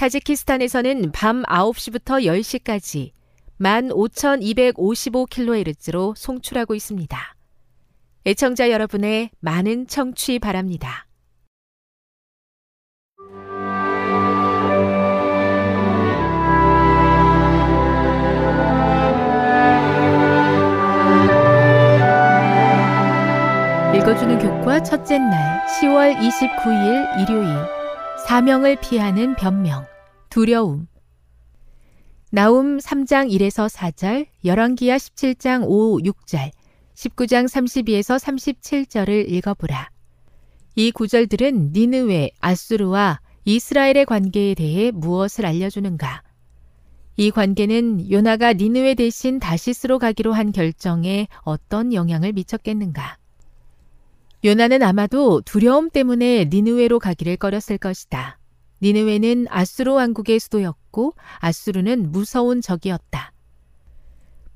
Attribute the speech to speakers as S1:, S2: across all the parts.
S1: 타지키스탄에서는 밤 9시부터 10시까지 15,255kHz로 송출하고 있습니다. 애청자 여러분의 많은 청취 바랍니다. 읽어주는 교과 첫째 날 10월 29일 일요일 사명을 피하는 변명 두려움 나움 3장 1에서 4절 열왕기하 17장 5, 6절 19장 32에서 37절을 읽어보라. 이 구절들은 니느웨, 아수르와 이스라엘의 관계에 대해 무엇을 알려주는가? 이 관계는 요나가 니느웨 대신 다시스로 가기로 한 결정에 어떤 영향을 미쳤겠는가? 요나는 아마도 두려움 때문에 니느웨로 가기를 꺼렸을 것이다. 니느웨는 아수르 왕국의 수도였고 아수르는 무서운 적이었다.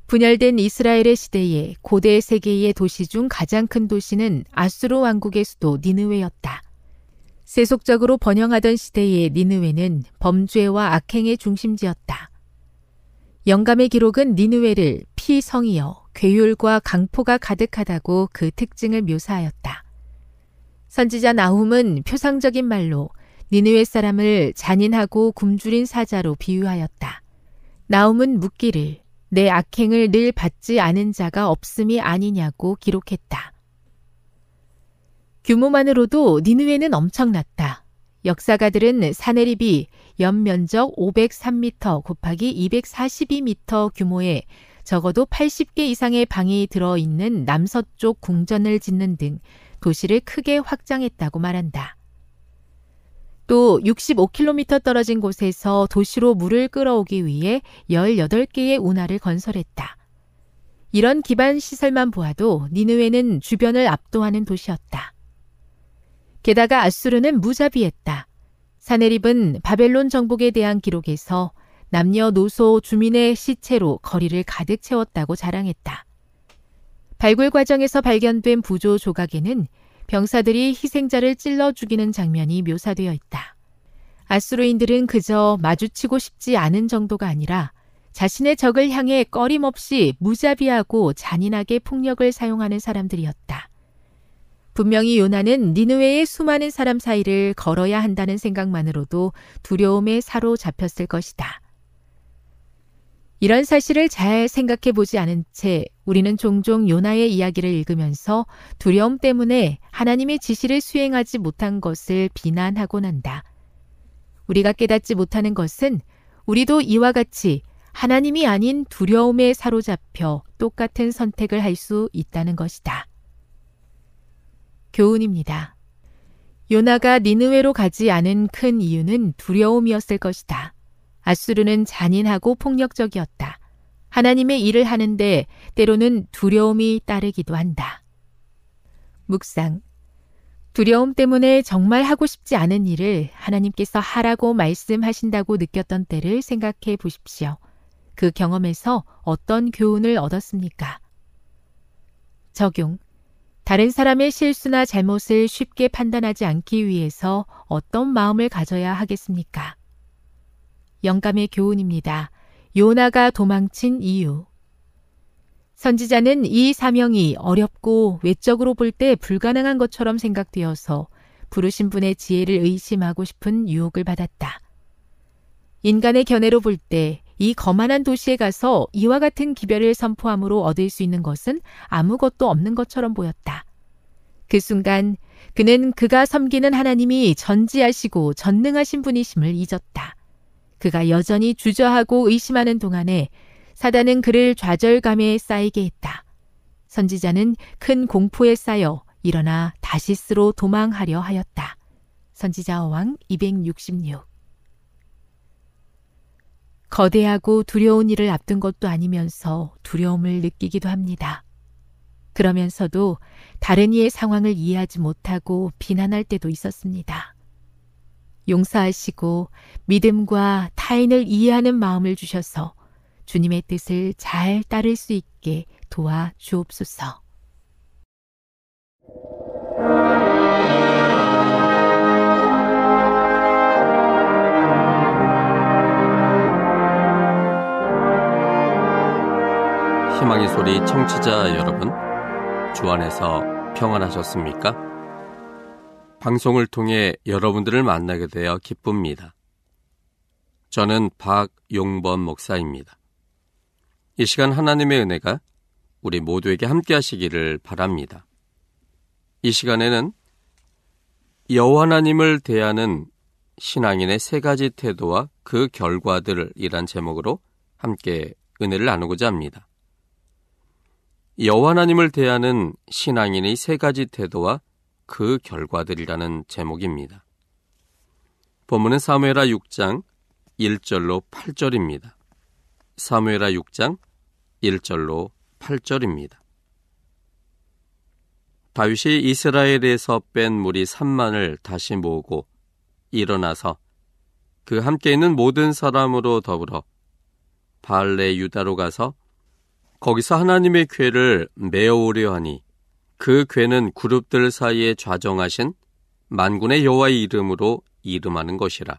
S1: 분열된 이스라엘의 시대에 고대 세계의 도시 중 가장 큰 도시는 아수르 왕국의 수도 니느웨였다. 세속적으로 번영하던 시대의 니느웨는 범죄와 악행의 중심지였다. 영감의 기록은 니느웨를 피성이여 괴율과 강포가 가득하다고 그 특징을 묘사하였다. 선지자 나훔은 표상적인 말로 니느웨 사람을 잔인하고 굶주린 사자로 비유하였다. 나움은 묻기를 내 악행을 늘 받지 않은 자가 없음이 아니냐고 기록했다. 규모만으로도 니느웨는 엄청났다. 역사가들은 사내립이 연면적 503m 곱하기 242m 규모의 적어도 80개 이상의 방이 들어있는 남서쪽 궁전을 짓는 등 도시를 크게 확장했다고 말한다. 또 65km 떨어진 곳에서 도시로 물을 끌어오기 위해 18개의 운하를 건설했다. 이런 기반 시설만 보아도 니느웨는 주변을 압도하는 도시였다. 게다가 아수르는 무자비했다. 사네립은 바벨론 정복에 대한 기록에서 남녀노소 주민의 시체로 거리를 가득 채웠다고 자랑했다. 발굴 과정에서 발견된 부조 조각에는 병사들이 희생자를 찔러 죽이는 장면이 묘사되어 있다. 아수르인들은 그저 마주치고 싶지 않은 정도가 아니라 자신의 적을 향해 꺼림없이 무자비하고 잔인하게 폭력을 사용하는 사람들이었다. 분명히 요나는 니느웨의 수많은 사람 사이를 걸어야 한다는 생각만으로도 두려움에 사로잡혔을 것이다. 이런 사실을 잘 생각해 보지 않은 채 우리는 종종 요나의 이야기를 읽으면서 두려움 때문에 하나님의 지시를 수행하지 못한 것을 비난하곤 한다. 우리가 깨닫지 못하는 것은 우리도 이와 같이 하나님이 아닌 두려움에 사로잡혀 똑같은 선택을 할 수 있다는 것이다. 교훈입니다. 요나가 니느웨로 가지 않은 큰 이유는 두려움이었을 것이다. 아수르는 잔인하고 폭력적이었다. 하나님의 일을 하는데 때로는 두려움이 따르기도 한다. 묵상. 두려움 때문에 정말 하고 싶지 않은 일을 하나님께서 하라고 말씀하신다고 느꼈던 때를 생각해 보십시오. 그 경험에서 어떤 교훈을 얻었습니까? 적용. 다른 사람의 실수나 잘못을 쉽게 판단하지 않기 위해서 어떤 마음을 가져야 하겠습니까? 영감의 교훈입니다. 요나가 도망친 이유. 선지자는 이 사명이 어렵고 외적으로 볼 때 불가능한 것처럼 생각되어서 부르신 분의 지혜를 의심하고 싶은 유혹을 받았다. 인간의 견해로 볼 때 이 거만한 도시에 가서 이와 같은 기별을 선포함으로 얻을 수 있는 것은 아무것도 없는 것처럼 보였다. 그 순간 그는 그가 섬기는 하나님이 전지하시고 전능하신 분이심을 잊었다. 그가 여전히 주저하고 의심하는 동안에 사단은 그를 좌절감에 쌓이게 했다. 선지자는 큰 공포에 쌓여 일어나 다시스로 도망하려 하였다. 선지자 어왕 266 거대하고 두려운 일을 앞둔 것도 아니면서 두려움을 느끼기도 합니다. 그러면서도 다른 이의 상황을 이해하지 못하고 비난할 때도 있었습니다. 용서하시고 믿음과 타인을 이해하는 마음을 주셔서 주님의 뜻을 잘 따를 수 있게 도와 주옵소서.
S2: 희망의 소리 청취자 여러분, 주 안에서 평안하셨습니까? 방송을 통해 여러분들을 만나게 되어 기쁩니다. 저는 박용범 목사입니다. 이 시간 하나님의 은혜가 우리 모두에게 함께 하시기를 바랍니다. 이 시간에는 여호와 하나님을 대하는 신앙인의 세 가지 태도와 그 결과들이란 제목으로 함께 은혜를 나누고자 합니다. 여호와 하나님을 대하는 신앙인의 세 가지 태도와 그 결과들이라는 제목입니다. 본문은 사무엘하 6장 1절로 8절입니다. 사무엘하 6장 1절로 8절입니다. 다윗이 이스라엘에서 뺀 무리 3만을 다시 모으고 일어나서 그 함께 있는 모든 사람으로 더불어 발레 유다로 가서 거기서 하나님의 궤를 메어오려 하니 그 궤는 그룹들 사이에 좌정하신 만군의 여호와의 이름으로 이름하는 것이라.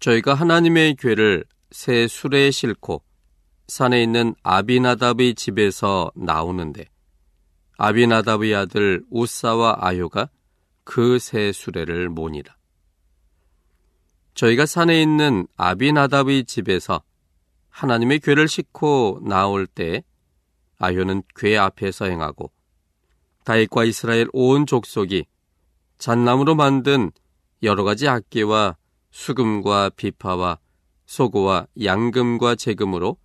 S2: 저희가 하나님의 궤를 새 수레에 싣고 산에 있는 아비나답의 집에서 나오는데 아비나답의 아들 우사와 아효가 그 새 수레를 모니라. 저희가 산에 있는 아비나답의 집에서 하나님의 궤를 싣고 나올 때 아효는 궤 앞에서 행하고 다윗과 이스라엘 온 족속이 잣나무로 만든 여러 가지 악기와 수금과 비파와 소고와 양금과 재금으로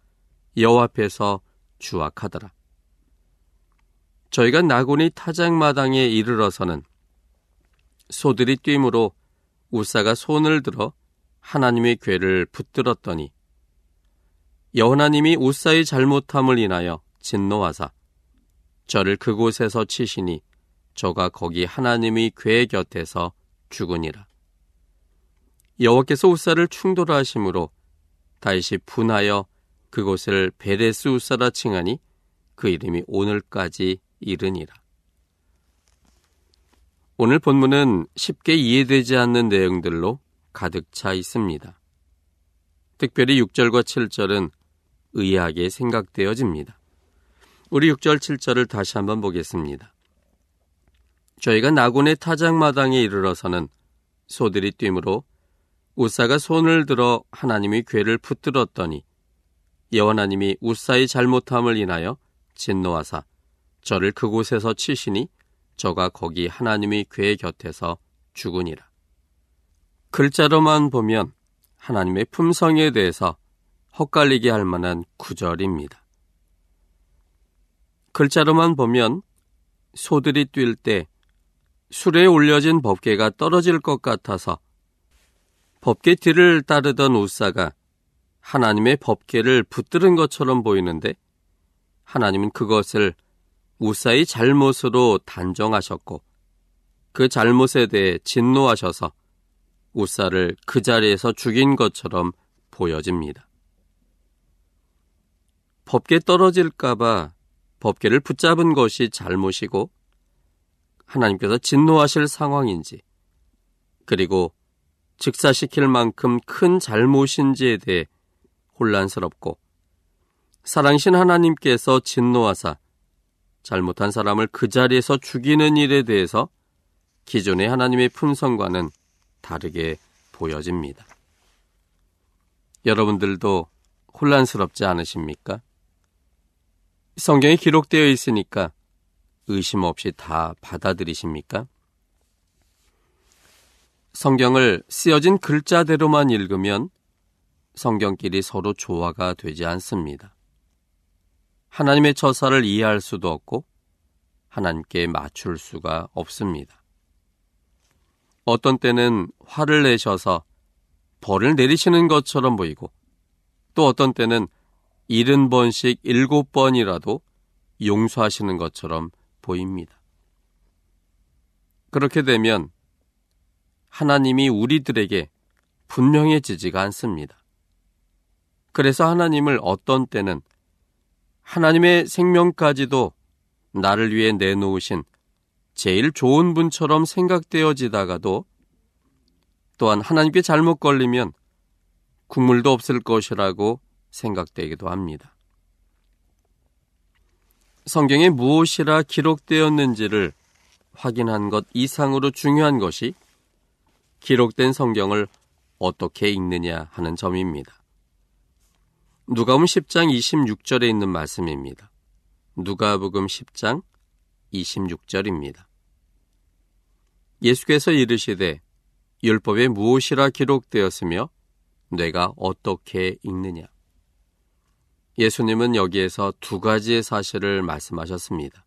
S2: 여호와 앞에서 주악하더라. 저희가 나곤이 타작마당에 이르러서는 소들이 뛰므로 우사가 손을 들어 하나님의 궤를 붙들었더니 여호나님이 우사의 잘못함을 인하여 진노하사 저를 그곳에서 치시니 저가 거기 하나님의 궤 곁에서 죽으니라. 여호와께서 우사를 충돌하심으로 다윗이 분하여 그곳을 베레스 우사라 칭하니 그 이름이 오늘까지 이르니라. 오늘 본문은 쉽게 이해되지 않는 내용들로 가득 차 있습니다. 특별히 6절과 7절은 의아하게 생각되어집니다. 우리 6절, 7절을 다시 한번 보겠습니다. 저희가 나곤의 타작마당에 이르러서는 소들이 뛰므로 우사가 손을 들어 하나님의 궤를 붙들었더니 여호나님이 우사의 잘못함을 인하여 진노하사 저를 그곳에서 치시니 저가 거기 하나님의 궤 곁에서 죽으니라. 글자로만 보면 하나님의 품성에 대해서 헛갈리게 할 만한 구절입니다. 글자로만 보면 소들이 뛸 때 술에 올려진 법계가 떨어질 것 같아서 법계 뒤를 따르던 우사가 하나님의 법계를 붙들은 것처럼 보이는데 하나님은 그것을 우사의 잘못으로 단정하셨고 그 잘못에 대해 진노하셔서 우사를 그 자리에서 죽인 것처럼 보여집니다. 법계 떨어질까봐 법계를 붙잡은 것이 잘못이고 하나님께서 진노하실 상황인지 그리고 즉사시킬 만큼 큰 잘못인지에 대해 혼란스럽고 사랑신 하나님께서 진노하사 잘못한 사람을 그 자리에서 죽이는 일에 대해서 기존의 하나님의 품성과는 다르게 보여집니다. 여러분들도 혼란스럽지 않으십니까? 성경에 기록되어 있으니까 의심 없이 다 받아들이십니까? 성경을 쓰여진 글자대로만 읽으면 성경끼리 서로 조화가 되지 않습니다. 하나님의 처사를 이해할 수도 없고 하나님께 맞출 수가 없습니다. 어떤 때는 화를 내셔서 벌을 내리시는 것처럼 보이고 또 어떤 때는 일흔 번씩 일곱 번이라도 용서하시는 것처럼 보입니다. 그렇게 되면 하나님이 우리들에게 분명해지지가 않습니다. 그래서 하나님을 어떤 때는 하나님의 생명까지도 나를 위해 내놓으신 제일 좋은 분처럼 생각되어지다가도 또한 하나님께 잘못 걸리면 국물도 없을 것이라고 생각되기도 합니다. 성경에 무엇이라 기록되었는지를 확인한 것 이상으로 중요한 것이 기록된 성경을 어떻게 읽느냐 하는 점입니다. 누가복음 10장 26절에 있는 말씀입니다. 누가복음 10장 26절입니다. 예수께서 이르시되 율법에 무엇이라 기록되었으며 내가 어떻게 읽느냐. 예수님은 여기에서 두 가지의 사실을 말씀하셨습니다.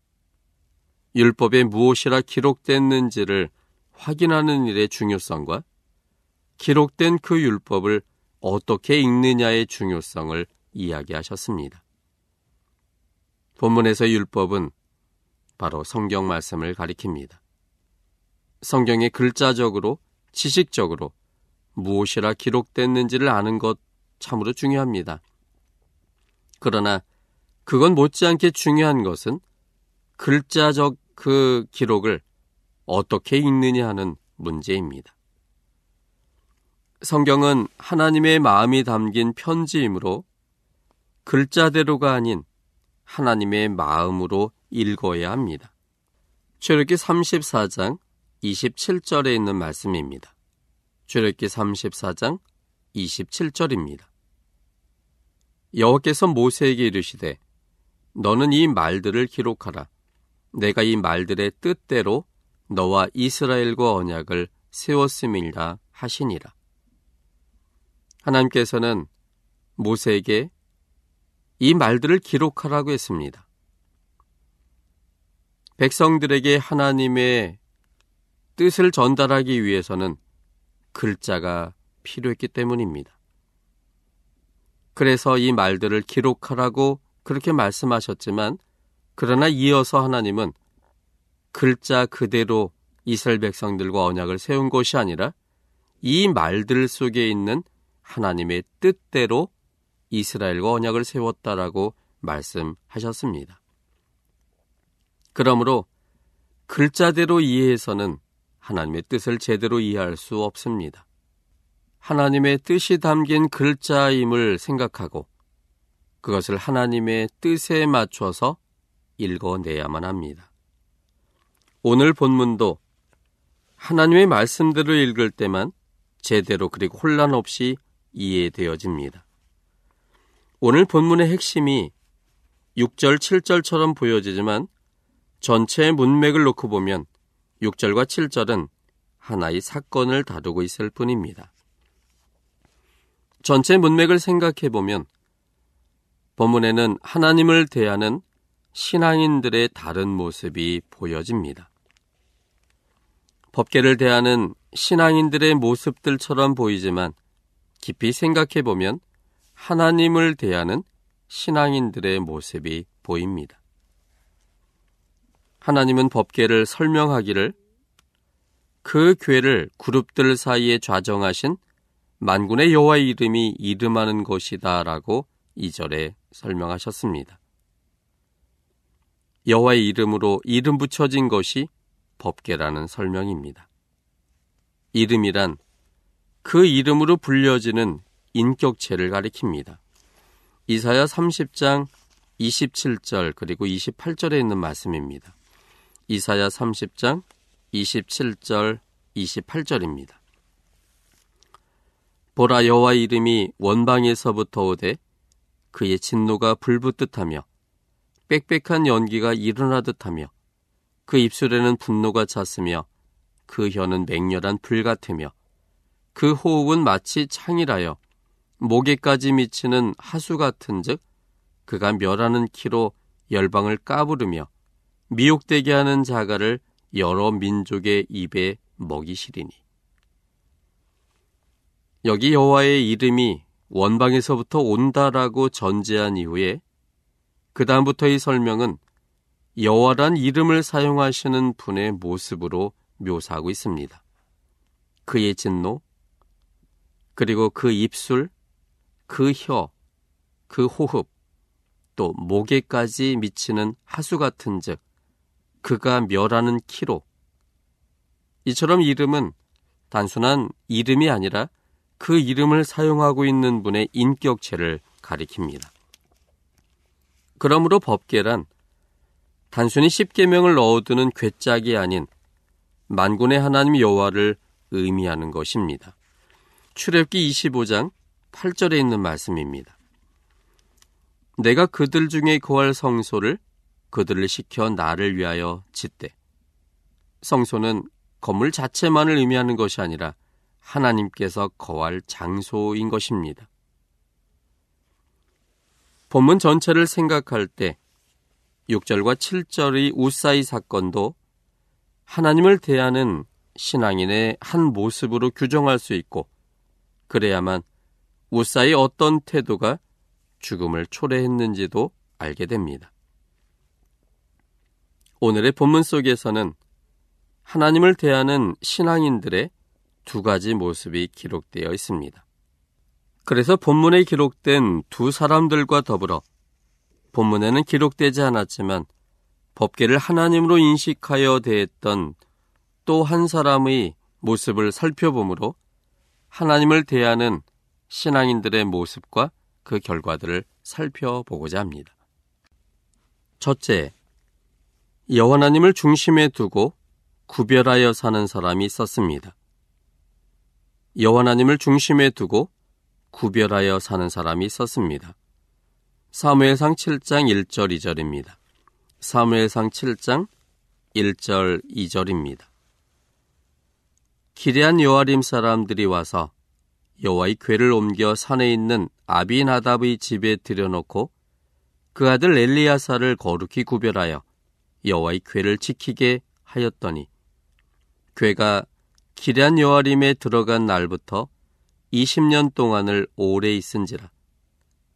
S2: 율법에 무엇이라 기록됐는지를 확인하는 일의 중요성과 기록된 그 율법을 어떻게 읽느냐의 중요성을 이야기하셨습니다. 본문에서 율법은 바로 성경 말씀을 가리킵니다. 성경의 글자적으로, 지식적으로 무엇이라 기록됐는지를 아는 것 참으로 중요합니다. 그러나 그건 못지않게 중요한 것은 글자적 그 기록을 어떻게 읽느냐 하는 문제입니다. 성경은 하나님의 마음이 담긴 편지이므로 글자대로가 아닌 하나님의 마음으로 읽어야 합니다. 출애기 34장 27절에 있는 말씀입니다. 출애기 34장 27절입니다. 여호께서 모세에게 이르시되 너는 이 말들을 기록하라. 내가 이 말들의 뜻대로 너와 이스라엘과 언약을 세웠음이라 하시니라. 하나님께서는 모세에게 이 말들을 기록하라고 했습니다. 백성들에게 하나님의 뜻을 전달하기 위해서는 글자가 필요했기 때문입니다. 그래서 이 말들을 기록하라고 그렇게 말씀하셨지만, 그러나 이어서 하나님은 글자 그대로 이스라엘 백성들과 언약을 세운 것이 아니라 이 말들 속에 있는 하나님의 뜻대로 이스라엘과 언약을 세웠다라고 말씀하셨습니다. 그러므로 글자대로 이해해서는 하나님의 뜻을 제대로 이해할 수 없습니다. 하나님의 뜻이 담긴 글자임을 생각하고 그것을 하나님의 뜻에 맞춰서 읽어내야만 합니다. 오늘 본문도 하나님의 말씀들을 읽을 때만 제대로 그리고 혼란 없이 이해되어집니다. 오늘 본문의 핵심이 6절, 7절처럼 보여지지만 전체의 문맥을 놓고 보면 6절과 7절은 하나의 사건을 다루고 있을 뿐입니다. 전체 문맥을 생각해 보면 본문에는 하나님을 대하는 신앙인들의 다른 모습이 보여집니다. 법계를 대하는 신앙인들의 모습들처럼 보이지만 깊이 생각해 보면 하나님을 대하는 신앙인들의 모습이 보입니다. 하나님은 법계를 설명하기를 그 괴를 그룹들 사이에 좌정하신 만군의 여호와의 이름이 이름하는 것이다라고 이절에 설명하셨습니다. 여호와의 이름으로 이름 붙여진 것이 법계라는 설명입니다. 이름이란 그 이름으로 불려지는 인격체를 가리킵니다. 이사야 30장 27절 그리고 28절에 있는 말씀입니다. 이사야 30장 27절 28절입니다. 보라 여호와 이름이 원방에서부터 오되 그의 진노가 불붙듯하며 빽빽한 연기가 일어나듯 하며 그 입술에는 분노가 찼으며 그 혀는 맹렬한 불 같으며 그 호흡은 마치 창이라여 목에까지 미치는 하수 같은즉 그가 멸하는 키로 열방을 까부르며 미혹되게 하는 자가를 여러 민족의 입에 먹이시리니 여기 여호와의 이름이 원방에서부터 온다라고 전제한 이후에 그 다음부터의 설명은 여호와란 이름을 사용하시는 분의 모습으로 묘사하고 있습니다. 그의 진노, 그리고 그 입술, 그 혀, 그 호흡, 또 목에까지 미치는 하수 같은 즉, 그가 멸하는 키로. 이처럼 이름은 단순한 이름이 아니라 그 이름을 사용하고 있는 분의 인격체를 가리킵니다. 그러므로 법계란 단순히 십계명을 넣어두는 괴짝이 아닌 만군의 하나님 여호와를 의미하는 것입니다. 출애굽기 25장 8절에 있는 말씀입니다. 내가 그들 중에 거할 성소를 그들을 시켜 나를 위하여 짓되 성소는 건물 자체만을 의미하는 것이 아니라 하나님께서 거할 장소인 것입니다. 본문 전체를 생각할 때 6절과 7절의 우사이 사건도 하나님을 대하는 신앙인의 한 모습으로 규정할 수 있고 그래야만 우사의 어떤 태도가 죽음을 초래했는지도 알게 됩니다. 오늘의 본문 속에서는 하나님을 대하는 신앙인들의 두 가지 모습이 기록되어 있습니다. 그래서 본문에 기록된 두 사람들과 더불어 본문에는 기록되지 않았지만 법계를 하나님으로 인식하여 대했던 또 한 사람의 모습을 살펴보므로 하나님을 대하는 신앙인들의 모습과 그 결과들을 살펴보고자 합니다. 첫째, 여호와님을 중심에 두고 구별하여 사는 사람이 있었습니다. 여호와님을 중심에 두고 구별하여 사는 사람이 있었습니다. 사무엘상 7장 1절 2절입니다. 사무엘상 7장 1절 2절입니다. 기레한 여아림 사람들이 와서 여호와의 궤를 옮겨 산에 있는 아비나답의 집에 들여놓고 그 아들 엘리야사를 거룩히 구별하여 여호와의 궤를 지키게 하였더니 궤가 기레한 여아림에 들어간 날부터 20년 동안을 오래 있은지라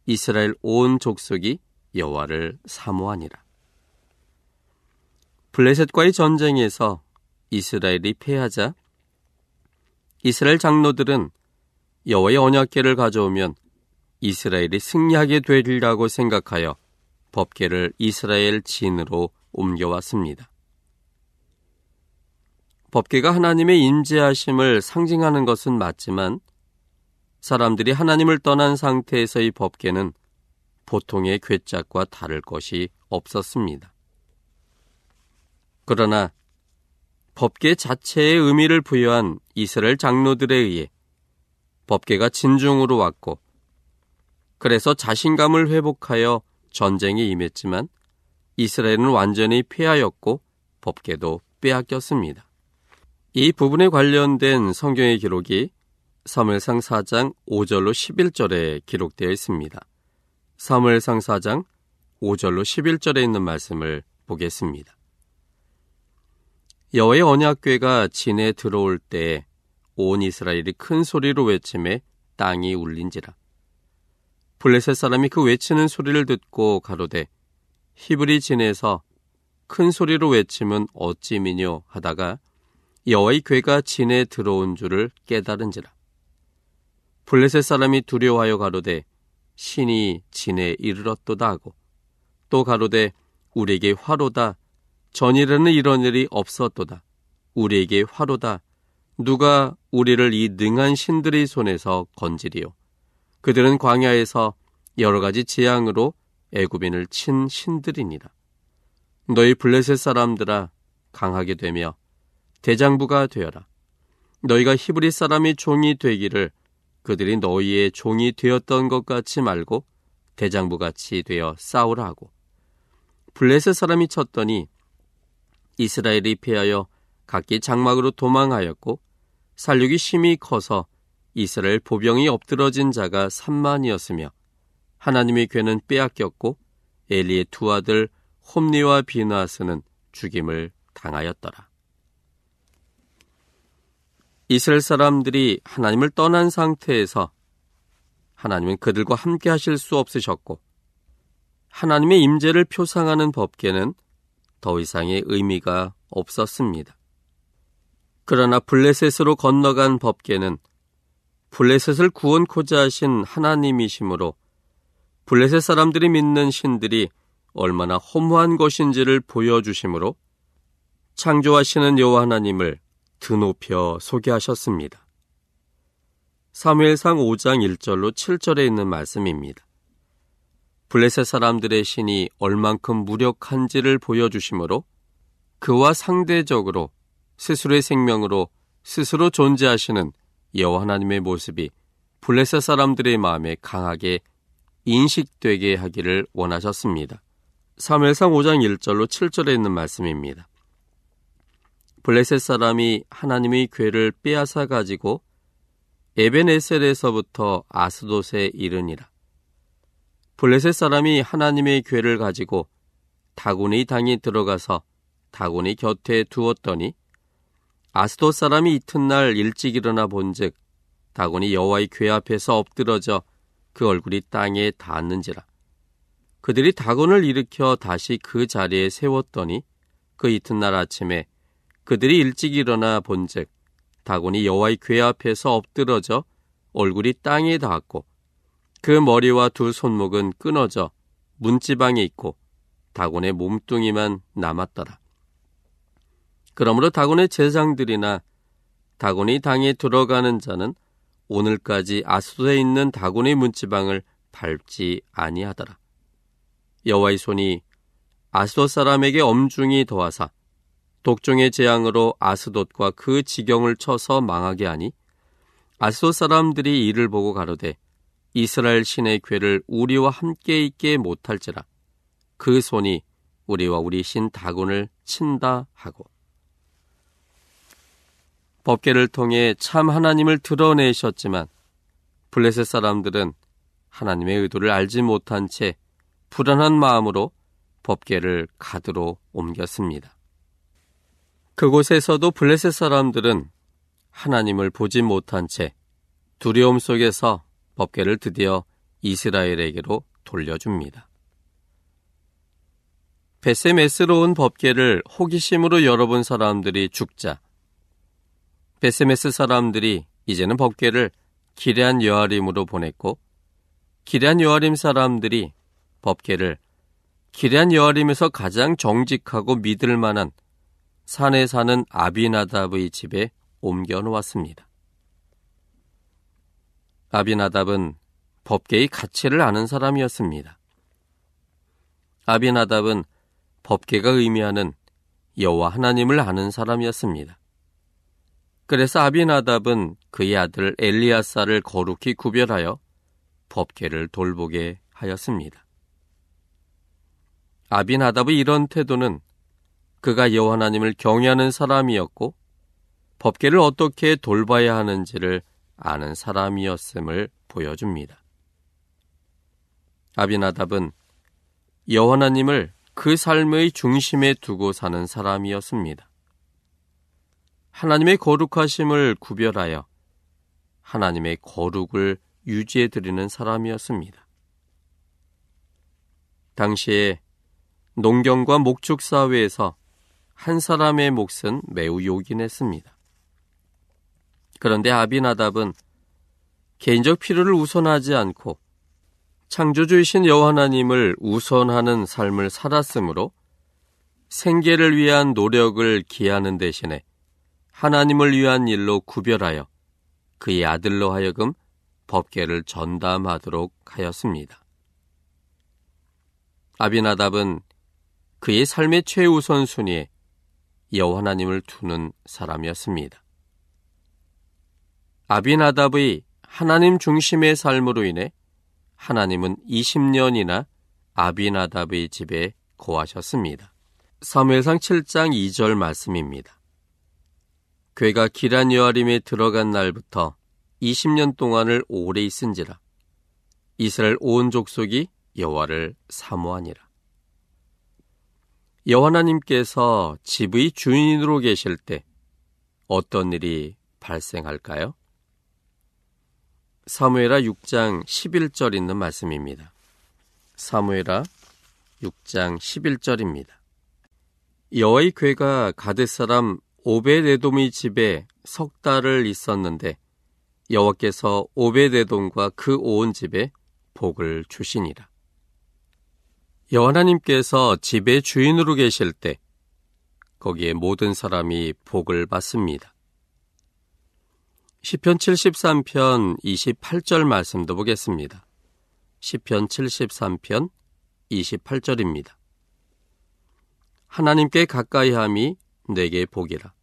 S2: 이스라엘 온 족속이 여호와를 사모하니라. 블레셋과의 전쟁에서 이스라엘이 패하자 이스라엘 장로들은 여호와의 언약궤를 가져오면 이스라엘이 승리하게 되리라고 생각하여 법궤를 이스라엘 진으로 옮겨왔습니다. 법궤가 하나님의 임재하심을 상징하는 것은 맞지만 사람들이 하나님을 떠난 상태에서의 법궤는 보통의 괴짝과 다를 것이 없었습니다. 그러나 법계 자체의 의미를 부여한 이스라엘 장로들에 의해 법계가 진중으로 왔고 그래서 자신감을 회복하여 전쟁에 임했지만 이스라엘은 완전히 패하였고 법계도 빼앗겼습니다. 이 부분에 관련된 성경의 기록이 사무엘상 4장 5절로 11절에 기록되어 있습니다. 사무엘상 4장 5절로 11절에 있는 말씀을 보겠습니다. 여호와의 언약궤가 진에 들어올 때온 이스라엘이 큰 소리로 외침에 땅이 울린지라. 블레셋 사람이 그 외치는 소리를 듣고 가로되 히브리 진에서 큰 소리로 외침은 어찌미뇨 하다가 여호와의 궤가 진에 들어온 줄을 깨달은지라. 블레셋 사람이 두려워하여 가로되 신이 진에 이르렀도다 하고 또 가로되 우리에게 화로다. 전이라는 이런 일이 없었도다. 우리에게 화로다. 누가 우리를 이 능한 신들의 손에서 건지리요? 그들은 광야에서 여러 가지 재앙으로 애굽인을 친 신들이니라. 너희 블레셋 사람들아 강하게 되며 대장부가 되어라 너희가 히브리 사람이 종이 되기를 그들이 너희의 종이 되었던 것 같이 말고 대장부 같이 되어 싸우라 하고 블레셋 사람이 쳤더니 이스라엘이 피하여 각기 장막으로 도망하였고 살육이 심히 커서 이스라엘 보병이 엎드러진 자가 3만이었으며 하나님의 괴는 빼앗겼고 엘리의 두 아들 홈니와 비나스는 죽임을 당하였더라. 이스라엘 사람들이 하나님을 떠난 상태에서 하나님은 그들과 함께 하실 수 없으셨고 하나님의 임재를 표상하는 법계는 더 이상의 의미가 없었습니다. 그러나 블레셋으로 건너간 법계는 블레셋을 구원코자 하신 하나님이시므로 블레셋 사람들이 믿는 신들이 얼마나 허무한 것인지를 보여주시므로 창조하시는 여호와 하나님을 드높여 소개하셨습니다. 사무엘상 5장 1절로 7절에 있는 말씀입니다. 블레셋 사람들의 신이 얼만큼 무력한지를 보여주시므로 그와 상대적으로 스스로의 생명으로 스스로 존재하시는 여호와 하나님의 모습이 블레셋 사람들의 마음에 강하게 인식되게 하기를 원하셨습니다. 사무엘상 5장 1절로 7절에 있는 말씀입니다. 블레셋 사람이 하나님의 괴를 빼앗아 가지고 에벤에셀에서부터 아스돗에 이르니라. 블레셋 사람이 하나님의 괴를 가지고 다곤의 당에 들어가서 다곤의 곁에 두었더니 아스돗 사람이 이튿날 일찍 일어나 본즉 다곤이 여호와의 괴 앞에서 엎드러져 그 얼굴이 땅에 닿았는지라. 그들이 다곤을 일으켜 다시 그 자리에 세웠더니 그 이튿날 아침에 그들이 일찍 일어나 본즉 다곤이 여호와의 궤 앞에서 엎드러져 얼굴이 땅에 닿았고 그 머리와 두 손목은 끊어져 문지방에 있고 다곤의 몸뚱이만 남았더라. 그러므로 다곤의 제장들이나 다곤이 당에 들어가는 자는 오늘까지 아수도에 있는 다곤의 문지방을 밟지 아니하더라. 여호와의 손이 아스도 사람에게 엄중히 더하사 독종의 재앙으로 아스돗과 그 지경을 쳐서 망하게 하니 아스돗 사람들이 이를 보고 가로되 이스라엘 신의 괴를 우리와 함께 있게 못할지라 그 손이 우리와 우리 신 다곤을 친다 하고 법계를 통해 참 하나님을 드러내셨지만 블레셋 사람들은 하나님의 의도를 알지 못한 채 불안한 마음으로 법계를 가드로 옮겼습니다. 그곳에서도 블레셋 사람들은 하나님을 보지 못한 채 두려움 속에서 법계를 드디어 이스라엘에게로 돌려줍니다. 베세메스로 온 법계를 호기심으로 열어본 사람들이 죽자 베세메스 사람들이 이제는 법계를 기레한 여아림으로 보냈고 기레한 여아림 사람들이 법계를 기레한 여아림에서 가장 정직하고 믿을 만한 산에 사는 아비나답의 집에 옮겨 놓았습니다. 아비나답은 법계의 가치를 아는 사람이었습니다. 아비나답은 법계가 의미하는 여호와 하나님을 아는 사람이었습니다. 그래서 아비나답은 그의 아들 엘리아사를 거룩히 구별하여 법계를 돌보게 하였습니다. 아비나답의 이런 태도는 그가 여호와 하나님을 경외하는 사람이었고 법계를 어떻게 돌봐야 하는지를 아는 사람이었음을 보여줍니다. 아비나답은 여호와님을 그 삶의 중심에 두고 사는 사람이었습니다. 하나님의 거룩하심을 구별하여 하나님의 거룩을 유지해 드리는 사람이었습니다. 당시에 농경과 목축 사회에서 한 사람의 몫은 매우 요긴했습니다. 그런데 아비나답은 개인적 필요를 우선하지 않고 창조주이신 여호와 하나님을 우선하는 삶을 살았으므로 생계를 위한 노력을 기하는 대신에 하나님을 위한 일로 구별하여 그의 아들로 하여금 법계를 전담하도록 하였습니다. 아비나답은 그의 삶의 최우선순위에 여호와 하나님을 두는 사람이었습니다. 아비나답의 하나님 중심의 삶으로 인해 하나님은 20년이나 아비나답의 집에 거하셨습니다. 사무엘상 7장 2절 말씀입니다. 괴가 기란 여아림에 들어간 날부터 20년 동안을 오래 있은지라 이스라엘 온 족속이 여호와를 사모하니라. 여호와님께서 집의 주인으로 계실 때 어떤 일이 발생할까요? 사무에라 6장 11절 있는 말씀입니다. 사무에라 6장 11절입니다. 여호와의 괴가 가드 사람 오베데돔의 집에 석 달을 있었는데 여호와께서 오베데돔과 그 온 집에 복을 주시니라. 여호와님께서 집의 주인으로 계실 때 거기에 모든 사람이 복을 받습니다. 시편 73편 28절 말씀도 보겠습니다. 시편 73편 28절입니다. 하나님께 가까이함이 내게 복이라.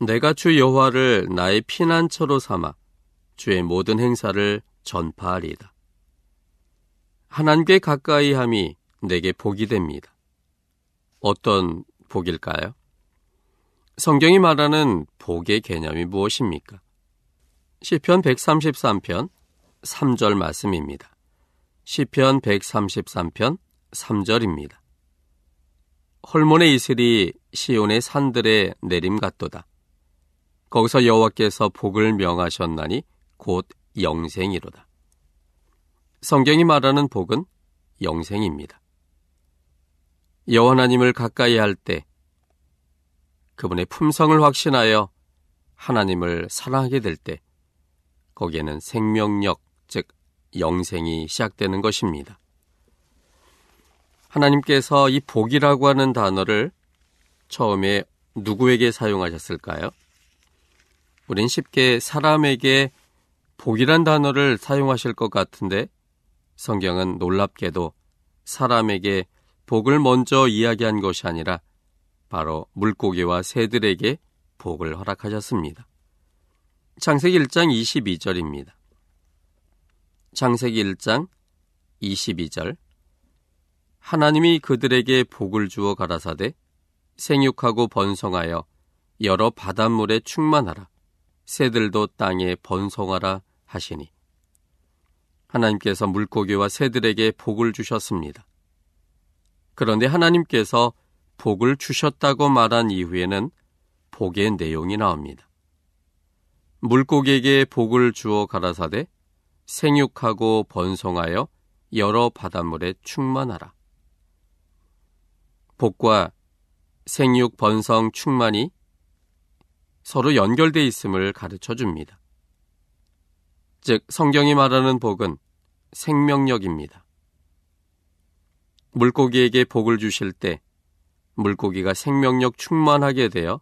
S2: 내가 주 여호와를 나의 피난처로 삼아 주의 모든 행사를 전파하리이다. 하나님께 가까이함이 내게 복이 됩니다. 어떤 복일까요? 성경이 말하는 복의 개념이 무엇입니까? 시편 133편 3절 말씀입니다. 시편 133편 3절입니다. 헐몬의 이슬이 시온의 산들에 내림 같도다. 거기서 여호와께서 복을 명하셨나니 곧 영생이로다. 성경이 말하는 복은 영생입니다. 여호와 하나님을 가까이 할 때 그분의 품성을 확신하여 하나님을 사랑하게 될 때 거기에는 생명력 즉 영생이 시작되는 것입니다. 하나님께서 이 복이라고 하는 단어를 처음에 누구에게 사용하셨을까요? 우린 쉽게 사람에게 복이란 단어를 사용하실 것 같은데 성경은 놀랍게도 사람에게 복을 먼저 이야기한 것이 아니라 바로 물고기와 새들에게 복을 허락하셨습니다. 창세기 1장 22절입니다. 창세기 1장 22절 하나님이 그들에게 복을 주어 가라사대 생육하고 번성하여 여러 바닷물에 충만하라 새들도 땅에 번성하라 하시니 하나님께서 물고기와 새들에게 복을 주셨습니다. 그런데 하나님께서 복을 주셨다고 말한 이후에는 복의 내용이 나옵니다. 물고기에게 복을 주어 가라사대 생육하고 번성하여 여러 바닷물에 충만하라. 복과 생육, 번성, 충만이 서로 연결되어 있음을 가르쳐 줍니다. 즉, 성경이 말하는 복은 생명력입니다. 물고기에게 복을 주실 때 물고기가 생명력 충만하게 되어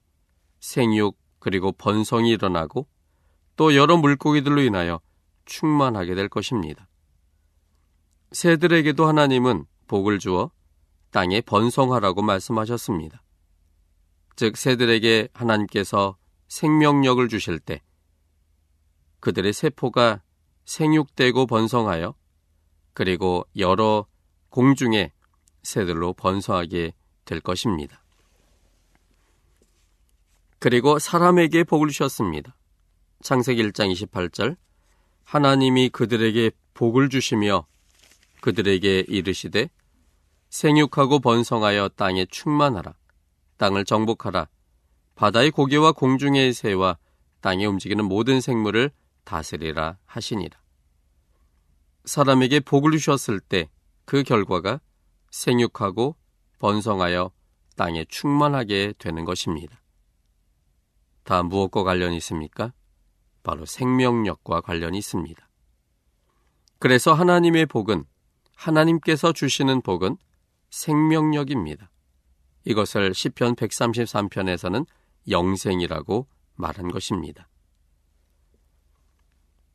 S2: 생육 그리고 번성이 일어나고 또 여러 물고기들로 인하여 충만하게 될 것입니다. 새들에게도 하나님은 복을 주어 땅에 번성하라고 말씀하셨습니다. 즉, 새들에게 하나님께서 생명력을 주실 때 그들의 세포가 생육되고 번성하여 그리고 여러 공중의 새들로 번성하게 될 것입니다. 그리고 사람에게 복을 주셨습니다. 창세기 1장 28절 하나님이 그들에게 복을 주시며 그들에게 이르시되 생육하고 번성하여 땅에 충만하라. 땅을 정복하라. 바다의 고기와 공중의 새와 땅에 움직이는 모든 생물을 다스리라 하시니라. 사람에게 복을 주셨을 때 그 결과가 생육하고 번성하여 땅에 충만하게 되는 것입니다. 다 무엇과 관련이 있습니까? 바로 생명력과 관련이 있습니다. 그래서 하나님의 복은 하나님께서 주시는 복은 생명력입니다. 이것을 시편 133편에서는 영생이라고 말한 것입니다.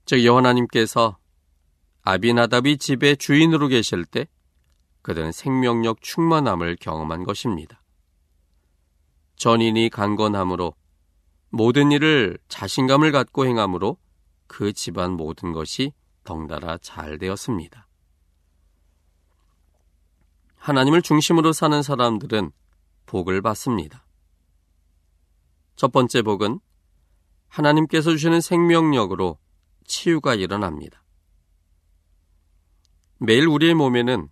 S2: 즉 여호와님께서 아비나답이 집의 주인으로 계실 때 그들은 생명력 충만함을 경험한 것입니다. 전인이 강건함으로 모든 일을 자신감을 갖고 행함으로 그 집안 모든 것이 덩달아 잘 되었습니다. 하나님을 중심으로 사는 사람들은 복을 받습니다. 첫 번째 복은 하나님께서 주시는 생명력으로 치유가 일어납니다. 매일 우리의 몸에는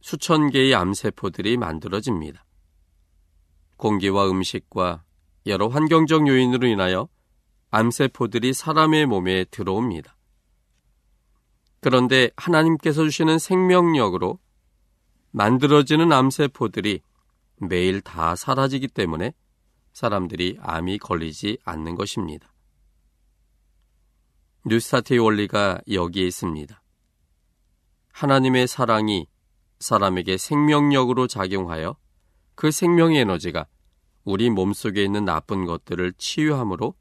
S2: 수천 개의 암세포들이 만들어집니다. 공기와 음식과 여러 환경적 요인으로 인하여 암세포들이 사람의 몸에 들어옵니다. 그런데 하나님께서 주시는 생명력으로 만들어지는 암세포들이 매일 다 사라지기 때문에 사람들이 암이 걸리지 않는 것입니다. 뉴스타트의 원리가 여기에 있습니다. 하나님의 사랑이 사람에게 생명력으로 작용하여 그 생명의 에너지가 우리 몸속에 있는 나쁜 것들을 치유함으로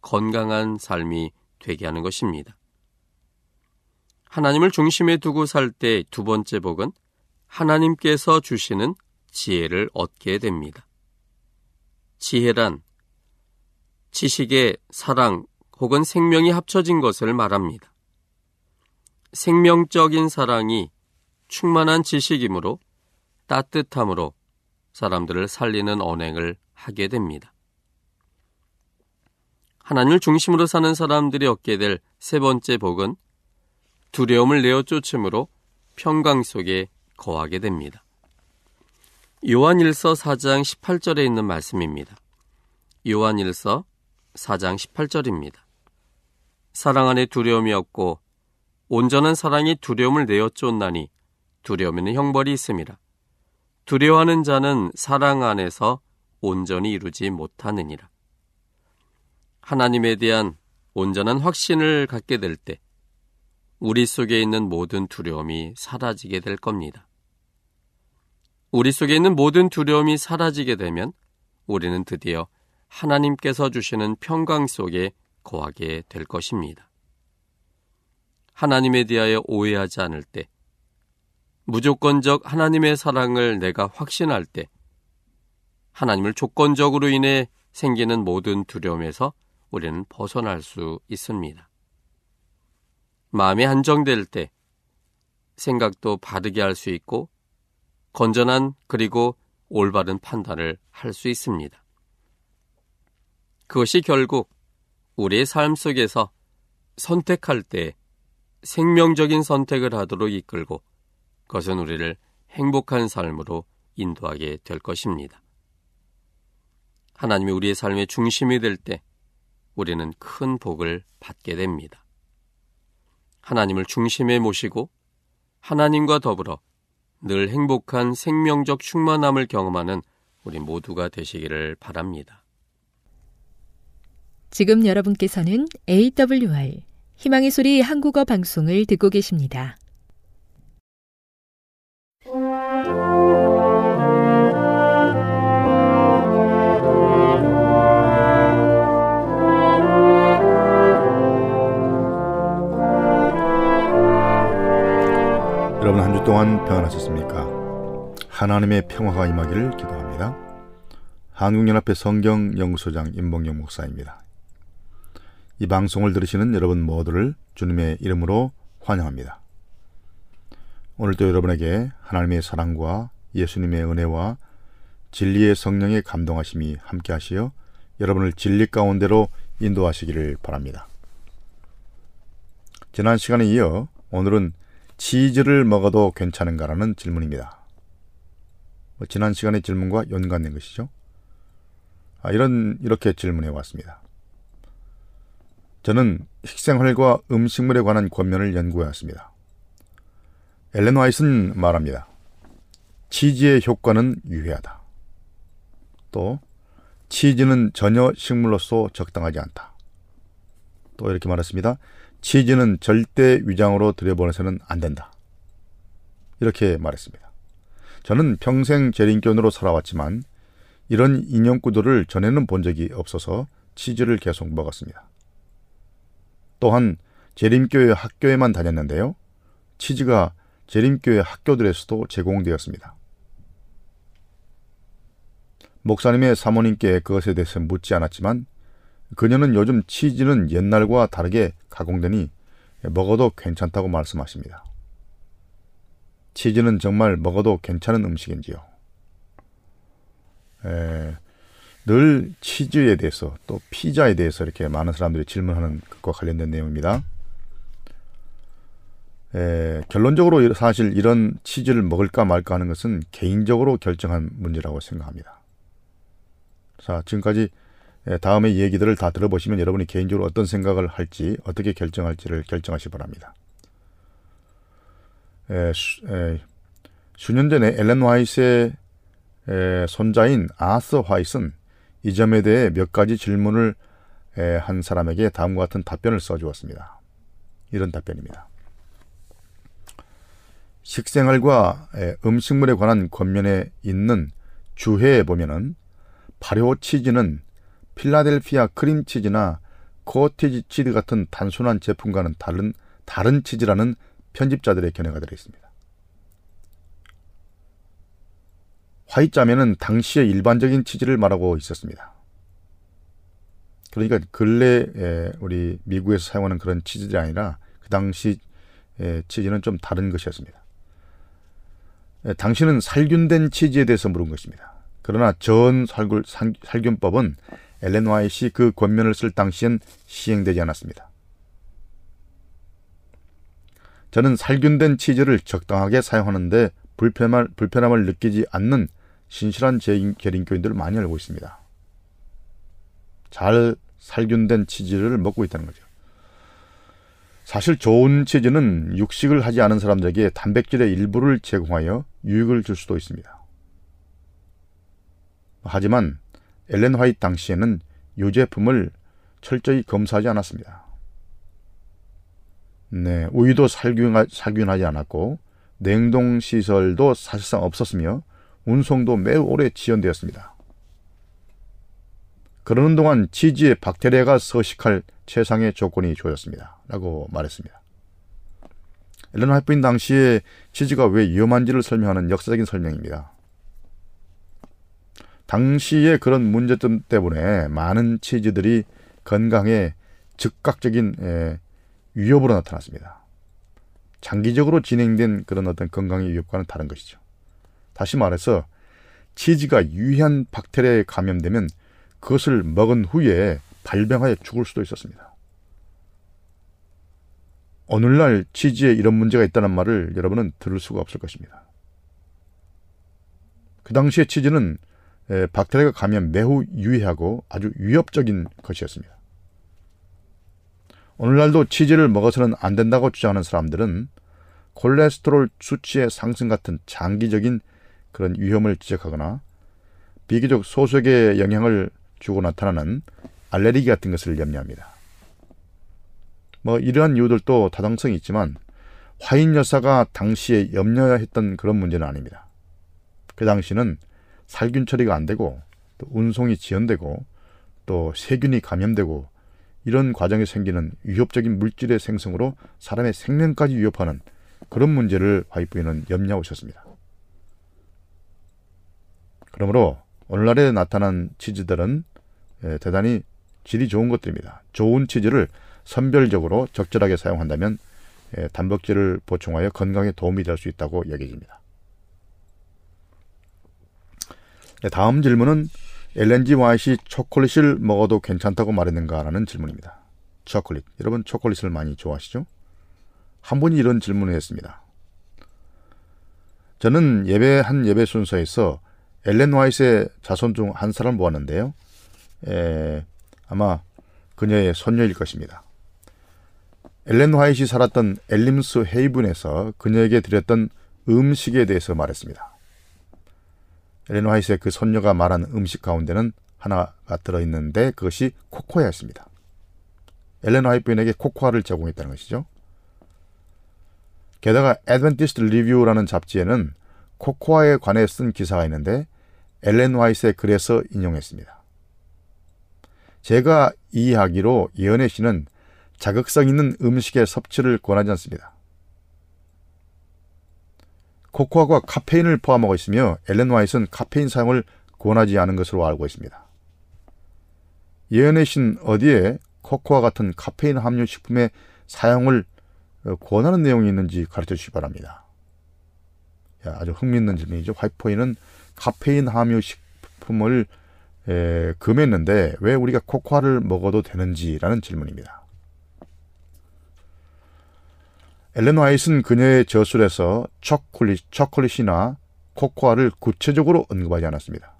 S2: 건강한 삶이 되게 하는 것입니다. 하나님을 중심에 두고 살 때 두 번째 복은 하나님께서 주시는 지혜를 얻게 됩니다. 지혜란 지식의 사랑 혹은 생명이 합쳐진 것을 말합니다. 생명적인 사랑이 충만한 지식이므로 따뜻함으로 사람들을 살리는 언행을 하게 됩니다. 하나님을 중심으로 사는 사람들이 얻게 될 세 번째 복은 두려움을 내어 쫓음으로 평강 속에 거하게 됩니다. 요한일서 4장 18절에 있는 말씀입니다. 요한일서 4장 18절입니다. 사랑 안에 두려움이 없고 온전한 사랑이 두려움을 내어 쫓나니 두려움에는 형벌이 있습니다. 두려워하는 자는 사랑 안에서 온전히 이루지 못하느니라. 하나님에 대한 온전한 확신을 갖게 될 때 우리 속에 있는 모든 두려움이 사라지게 될 겁니다. 우리 속에 있는 모든 두려움이 사라지게 되면 우리는 드디어 하나님께서 주시는 평강 속에 거하게 될 것입니다. 하나님에 대하여 오해하지 않을 때, 무조건적 하나님의 사랑을 내가 확신할 때, 하나님을 조건적으로 인해 생기는 모든 두려움에서 우리는 벗어날 수 있습니다. 마음이 안정될 때, 생각도 바르게 할 수 있고, 건전한 그리고 올바른 판단을 할 수 있습니다. 그것이 결국 우리의 삶 속에서 선택할 때 생명적인 선택을 하도록 이끌고 그것은 우리를 행복한 삶으로 인도하게 될 것입니다. 하나님이 우리의 삶의 중심이 될 때 우리는 큰 복을 받게 됩니다. 하나님을 중심에 모시고 하나님과 더불어 늘 행복한 생명적 충만함을 경험하는 우리 모두가 되시기를 바랍니다.
S1: 지금 여러분께서는 AWR 희망의 소리 한국어 방송을 듣고 계십니다.
S3: 여러분 한주 동안 평안하셨습니까? 하나님의 평화가 임하기를 기도합니다. 한국연합회 성경연구소장 임봉영 목사입니다. 이 방송을 들으시는 여러분 모두를 주님의 이름으로 환영합니다. 오늘도 여러분에게 하나님의 사랑과 예수님의 은혜와 진리의 성령의 감동하심이 함께하시어 여러분을 진리 가운데로 인도하시기를 바랍니다. 지난 시간에 이어 오늘은 치즈를 먹어도 괜찮은가라는 질문입니다. 뭐 지난 시간의 질문과 연관된 것이죠. 아, 이런 이렇게 질문해 왔습니다. 저는 식생활과 음식물에 관한 권면을 연구해 왔습니다. 엘렌 와이슨 말합니다. 치즈의 효과는 유해하다. 또 치즈는 전혀 식물로서 적당하지 않다. 또 이렇게 말했습니다. 치즈는 절대 위장으로 들여보내서는 안 된다. 이렇게 말했습니다. 저는 평생 재림견으로 살아왔지만 이런 인형 구도를 전에는 본 적이 없어서 치즈를 계속 먹었습니다. 또한 재림교회 학교에만 다녔는데요. 치즈가 재림교회 학교들에서도 제공되었습니다. 목사님의 사모님께 그것에 대해서 묻지 않았지만 그녀는 요즘 치즈는 옛날과 다르게 가공되니 먹어도 괜찮다고 말씀하십니다. 치즈는 정말 먹어도 괜찮은 음식인지요? 에, 늘 치즈에 대해서 또 피자에 대해서 이렇게 많은 사람들이 질문하는 것과 관련된 내용입니다. 에, 결론적으로 사실 이런 치즈를 먹을까 말까 하는 것은 개인적으로 결정한 문제라고 생각합니다. 자, 지금까지 다음의 얘기들을 다 들어보시면 여러분이 개인적으로 어떤 생각을 할지 어떻게 결정할지를 결정하시 기 바랍니다. 에, 수, 에, 수년 전에 엘렌 화이트의 에, 손자인 아서 화이트는 이 점에 대해 몇 가지 질문을 에, 한 사람에게 다음과 같은 답변을 써주었습니다. 이런 답변입니다. 식생활과 에, 음식물에 관한 권면에 있는 주해에 보면은 발효 치즈는 필라델피아 크림치즈나 코티지 치즈 같은 단순한 제품과는 다른 다른 치즈라는 편집자들의 견해가 들어 있습니다. 화이자매는 당시의 일반적인 치즈를 말하고 있었습니다. 그러니까 근래 우리 미국에서 사용하는 그런 치즈들이 아니라 그 당시 치즈는 좀 다른 것이었습니다. 당신은 살균된 치즈에 대해서 물은 것입니다. 그러나 전 살균, 살균법은 엘렌 와이시 그 권면을 쓸 당시엔 시행되지 않았습니다. 저는 살균된 치즈를 적당하게 사용하는데 불편함을, 불편함을 느끼지 않는 신실한 재계린교인들을 많이 알고 있습니다. 잘 살균된 치즈를 먹고 있다는 거죠. 사실 좋은 치즈는 육식을 하지 않은 사람들에게 단백질의 일부를 제공하여 유익을 줄 수도 있습니다. 하지만 엘렌 화이트 당시에는 이 제품을 철저히 검사하지 않았습니다. 네, 우유도 살균하, 살균하지 않았고 냉동 시설도 사실상 없었으며 운송도 매우 오래 지연되었습니다. 그러는 동안 치즈에 박테리아가 서식할 최상의 조건이 주어졌습니다. 라고 말했습니다. 엘렌 화이트인 당시에 치즈가 왜 위험한지를 설명하는 역사적인 설명입니다. 당시의 그런 문제점 때문에 많은 치즈들이 건강에 즉각적인 위협으로 나타났습니다. 장기적으로 진행된 그런 어떤 건강의 위협과는 다른 것이죠. 다시 말해서 치즈가 유해한 박테리아에 감염되면 그것을 먹은 후에 발병하여 죽을 수도 있었습니다. 오늘날 치즈에 이런 문제가 있다는 말을 여러분은 들을 수가 없을 것입니다. 그 당시에 치즈는 박테리아가 감염 매우 유해하고 아주 위협적인 것이었습니다. 오늘날도 치즈를 먹어서는 안 된다고 주장하는 사람들은 콜레스테롤 수치의 상승 같은 장기적인 그런 위험을 지적하거나 비교적 소수에게 영향을 주고 나타나는 알레르기 같은 것을 염려합니다. 뭐 이러한 이유들도 다당성이 있지만 화인 여사가 당시에 염려했던 그런 문제는 아닙니다. 그 당시는 살균 처리가 안 되고 또 운송이 지연되고 또 세균이 감염되고 이런 과정에 생기는 위협적인 물질의 생성으로 사람의 생명까지 위협하는 그런 문제를 화이트부인은 염려하고 있었습니다. 그러므로 오늘날에 나타난 치즈들은 예, 대단히 질이 좋은 것들입니다. 좋은 치즈를 선별적으로 적절하게 사용한다면 예, 단백질을 보충하여 건강에 도움이 될 수 있다고 여겨집니다. 네, 다음 질문은 엘렌지 와이시 초콜릿을 먹어도 괜찮다고 말했는가라는 질문입니다. 초콜릿. 여러분 초콜릿을 많이 좋아하시죠? 한 분이 이런 질문을 했습니다. 저는 예배 한 예배 순서에서 엘렌 화이트의 자손 중 한 사람을 보았는데요. 에, 아마 그녀의 손녀일 것입니다. 엘렌 화이트이 살았던 엘림스 헤이븐에서 그녀에게 드렸던 음식에 대해서 말했습니다. 엘렌 화이트의 그 손녀가 말한 음식 가운데는 하나가 들어있는데 그것이 코코아였습니다. 엘렌 화이트인에게 코코아를 제공했다는 것이죠. 게다가 Adventist Review라는 잡지에는 코코아에 관해 쓴 기사가 있는데 엘렌 화이트의 글에서 인용했습니다. 제가 이해하기로 예언의 신은 자극성 있는 음식의 섭취를 권하지 않습니다. 코코아가 카페인을 포함하고 있으며 엘렌 화이트는 카페인 사용을 권하지 않은 것으로 알고 있습니다. 예언의 신 어디에 코코아 같은 카페인 함유 식품의 사용을 권하는 내용이 있는지 가르쳐 주시기 바랍니다. 야, 아주 흥미있는 질문이죠. 화이포인은 카페인 함유 식품을 에, 금했는데 왜 우리가 코코아를 먹어도 되는지라는 질문입니다. 엘렌 화이트는 그녀의 저술에서 초콜릿, 초콜릿이나 코코아를 구체적으로 언급하지 않았습니다.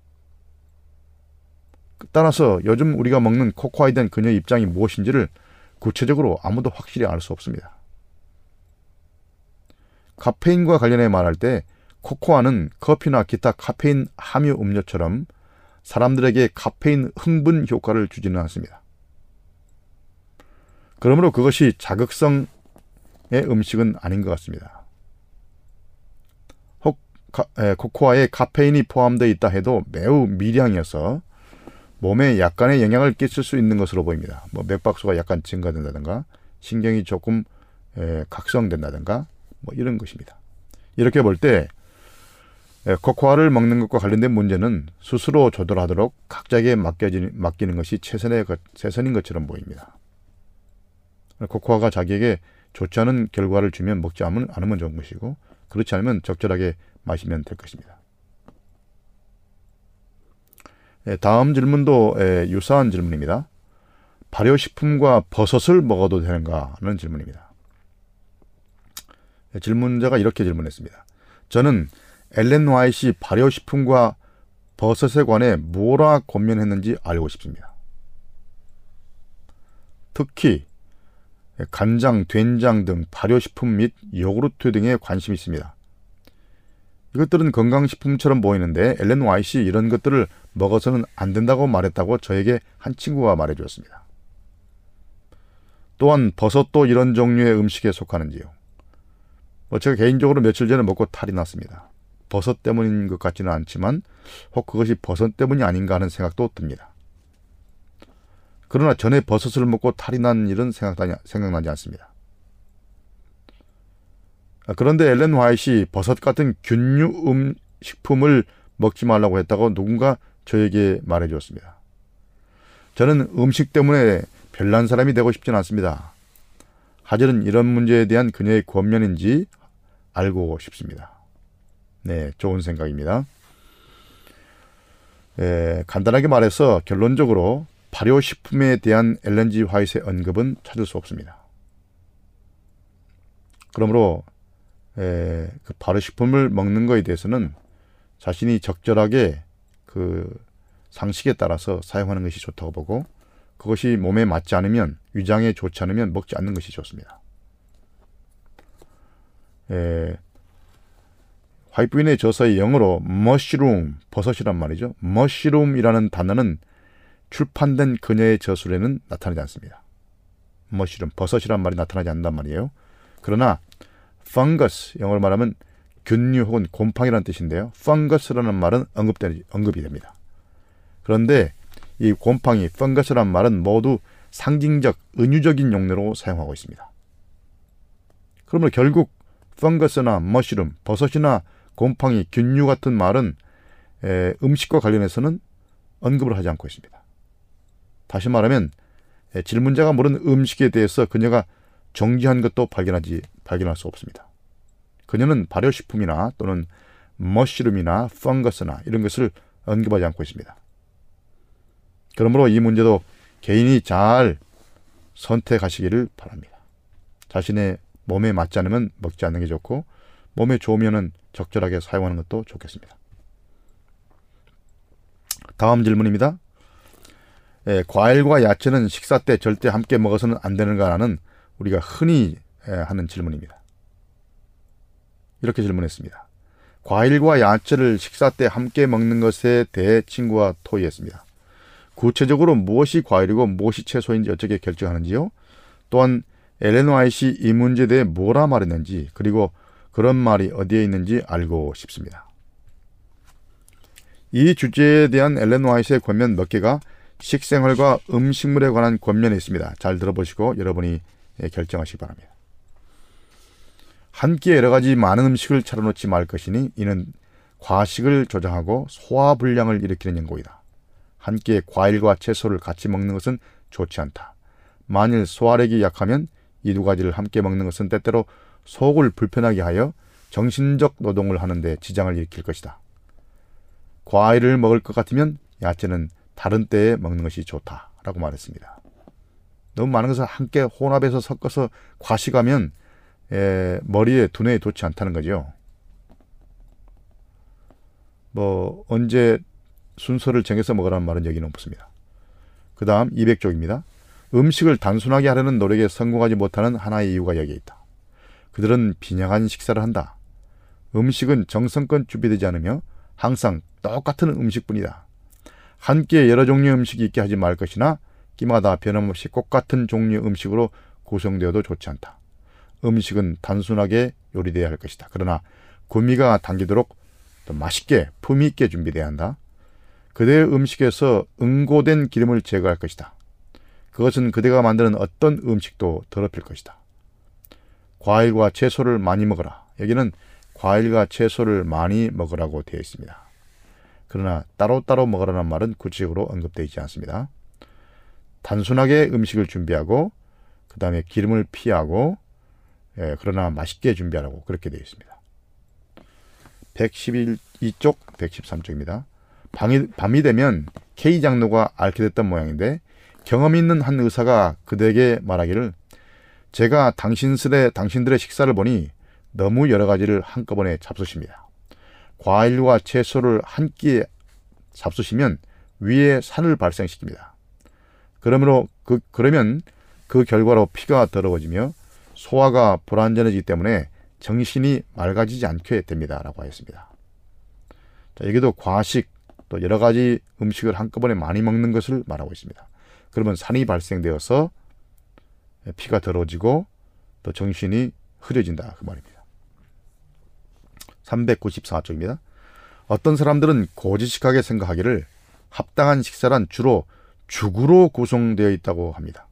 S3: 따라서 요즘 우리가 먹는 코코아에 대한 그녀의 입장이 무엇인지를 구체적으로 아무도 확실히 알 수 없습니다. 카페인과 관련해 말할 때 코코아는 커피나 기타 카페인 함유 음료처럼 사람들에게 카페인 흥분 효과를 주지는 않습니다. 그러므로 그것이 자극성의 음식은 아닌 것 같습니다. 혹 카, 에, 코코아에 카페인이 포함되어 있다 해도 매우 미량이어서 몸에 약간의 영향을 끼칠 수 있는 것으로 보입니다. 뭐 맥박수가 약간 증가된다든가 신경이 조금 에, 각성된다든가 뭐 이런 것입니다. 이렇게 볼 때 코코아를 먹는 것과 관련된 문제는 스스로 조절하도록 각자에게 맡기는 것이 최선의, 최선인 것처럼 보입니다. 코코아가 자기에게 좋지 않은 결과를 주면 먹지 않으면 좋은 것이고 그렇지 않으면 적절하게 마시면 될 것입니다. 다음 질문도 유사한 질문입니다. 발효식품과 버섯을 먹어도 되는가 하는 질문입니다. 질문자가 이렇게 질문했습니다. 저는 엘렌 화이시 발효식품과 버섯에 관해 뭐라 권면했는지 알고 싶습니다. 특히 간장, 된장 등 발효식품 및 요구르트 등에 관심이 있습니다. 이것들은 건강식품처럼 보이는데 엘렌 와이시 이런 것들을 먹어서는 안 된다고 말했다고 저에게 한 친구가 말해주었습니다. 또한 버섯도 이런 종류의 음식에 속하는지요. 뭐 제가 개인적으로 며칠 전에 먹고 탈이 났습니다. 버섯 때문인 것 같지는 않지만 혹 그것이 버섯 때문이 아닌가 하는 생각도 듭니다. 그러나 전에 버섯을 먹고 탈이 난 일은 생각나지 않습니다. 아, 그런데 엘렌 화이트이 버섯 같은 균류 음 식품을 먹지 말라고 했다고 누군가 저에게 말해 주었습니다. 저는 음식 때문에 별난 사람이 되고 싶지는 않습니다. 하지는 이런 문제에 대한 그녀의 권면인지 알고 싶습니다. 네, 좋은 생각입니다. 에, 간단하게 말해서 결론적으로 발효식품에 대한 엘렌지 화이트의 언급은 찾을 수 없습니다. 그러므로 에, 그 발효식품을 먹는 것에 대해서는 자신이 적절하게 그 상식에 따라서 사용하는 것이 좋다고 보고 그것이 몸에 맞지 않으면 위장에 좋지 않으면 먹지 않는 것이 좋습니다. 에, 화이트윈의 저서의 영어로 머시룸, 버섯이란 말이죠. 머시룸이라는 단어는 출판된 그녀의 저술에는 나타나지 않습니다. 머시룸, 버섯이란 말이 나타나지 않는단 말이에요. 그러나 fungus, 영어로 말하면 균류 혹은 곰팡이라는 뜻인데요. fungus라는 말은 언급되, 언급이 됩니다. 그런데 이 곰팡이, fungus란 말은 모두 상징적, 은유적인 용례로 사용하고 있습니다. 그러면 결국 펑거스나 머시룸, 버섯이나 곰팡이, 균류 같은 말은 에, 음식과 관련해서는 언급을 하지 않고 있습니다. 다시 말하면 에, 질문자가 물은 음식에 대해서 그녀가 정지한 것도 발견하지 발견할 수 없습니다. 그녀는 발효식품이나 또는 머시룸이나 펑거스나 이런 것을 언급하지 않고 있습니다. 그러므로 이 문제도 개인이 잘 선택하시기를 바랍니다. 자신의 몸에 맞지 않으면 먹지 않는 게 좋고 몸에 좋으면은 적절하게 사용하는 것도 좋겠습니다. 다음 질문입니다. 예, 과일과 야채는 식사 때 절대 함께 먹어서는 안 되는가라는 우리가 흔히 예, 하는 질문입니다. 이렇게 질문했습니다. 과일과 야채를 식사 때 함께 먹는 것에 대해 친구와 토의했습니다. 구체적으로 무엇이 과일이고 무엇이 채소인지 어떻게 결정하는지요? 또한 엘렌 와이시 이 문제에 대해 뭐라 말했는지 그리고 그런 말이 어디에 있는지 알고 싶습니다. 이 주제에 대한 엘렌 와이스의 권면 몇 개가 식생활과 음식물에 관한 권면이 있습니다. 잘 들어보시고 여러분이 결정하시기 바랍니다. 한 끼에 여러 가지 많은 음식을 차려놓지 말 것이니 이는 과식을 조장하고 소화 불량을 일으키는 연고이다. 한 끼에 과일과 채소를 같이 먹는 것은 좋지 않다. 만일 소화력이 약하면 이 두 가지를 함께 먹는 것은 때때로 속을 불편하게 하여 정신적 노동을 하는데 지장을 일으킬 것이다. 과일을 먹을 것 같으면 야채는 다른 때에 먹는 것이 좋다라고 말했습니다. 너무 많은 것을 함께 혼합해서 섞어서 과식하면 에, 머리에 두뇌에 좋지 않다는 거죠. 뭐 언제 순서를 정해서 먹으라는 말은 여기는 없습니다. 그 다음 200쪽입니다. 음식을 단순하게 하려는 노력에 성공하지 못하는 하나의 이유가 여기에 있다. 그들은 빈약한 식사를 한다. 음식은 정성껏 준비되지 않으며 항상 똑같은 음식뿐이다. 한 끼에 여러 종류의 음식이 있게 하지 말 것이나 끼마다 변함없이 똑같은 종류의 음식으로 구성되어도 좋지 않다. 음식은 단순하게 요리되어야 할 것이다. 그러나 구미가 당기도록 또 맛있게 품위 있게 준비돼야 한다. 그대의 음식에서 응고된 기름을 제거할 것이다. 그것은 그대가 만드는 어떤 음식도 더럽힐 것이다. 과일과 채소를 많이 먹어라. 여기는 과일과 채소를 많이 먹으라고 되어 있습니다. 그러나 따로따로 먹으라는 말은 구체적으로 언급되어 있지 않습니다. 단순하게 음식을 준비하고 그 다음에 기름을 피하고 예, 그러나 맛있게 준비하라고 그렇게 되어 있습니다. 112쪽, 113쪽입니다. 밤이, 밤이 되면 K 장로가 앓게 됐던 모양인데 경험 있는 한 의사가 그대에게 말하기를 제가 당신들의, 당신들의 식사를 보니 너무 여러 가지를 한꺼번에 잡수십니다. 과일과 채소를 한 끼에 잡수시면 위에 산을 발생시킵니다. 그러므로 그 그러면 그 결과로 피가 더러워지며 소화가 불안전해지기 때문에 정신이 맑아지지 않게 됩니다 라고 하였습니다. 자, 여기도 과식 또 여러 가지 음식을 한꺼번에 많이 먹는 것을 말하고 있습니다. 그러면 산이 발생되어서 피가 더러워지고 또 정신이 흐려진다 그 말입니다. 394쪽입니다. 어떤 사람들은 고지식하게 생각하기를 합당한 식사란 주로 죽으로 구성되어 있다고 합니다.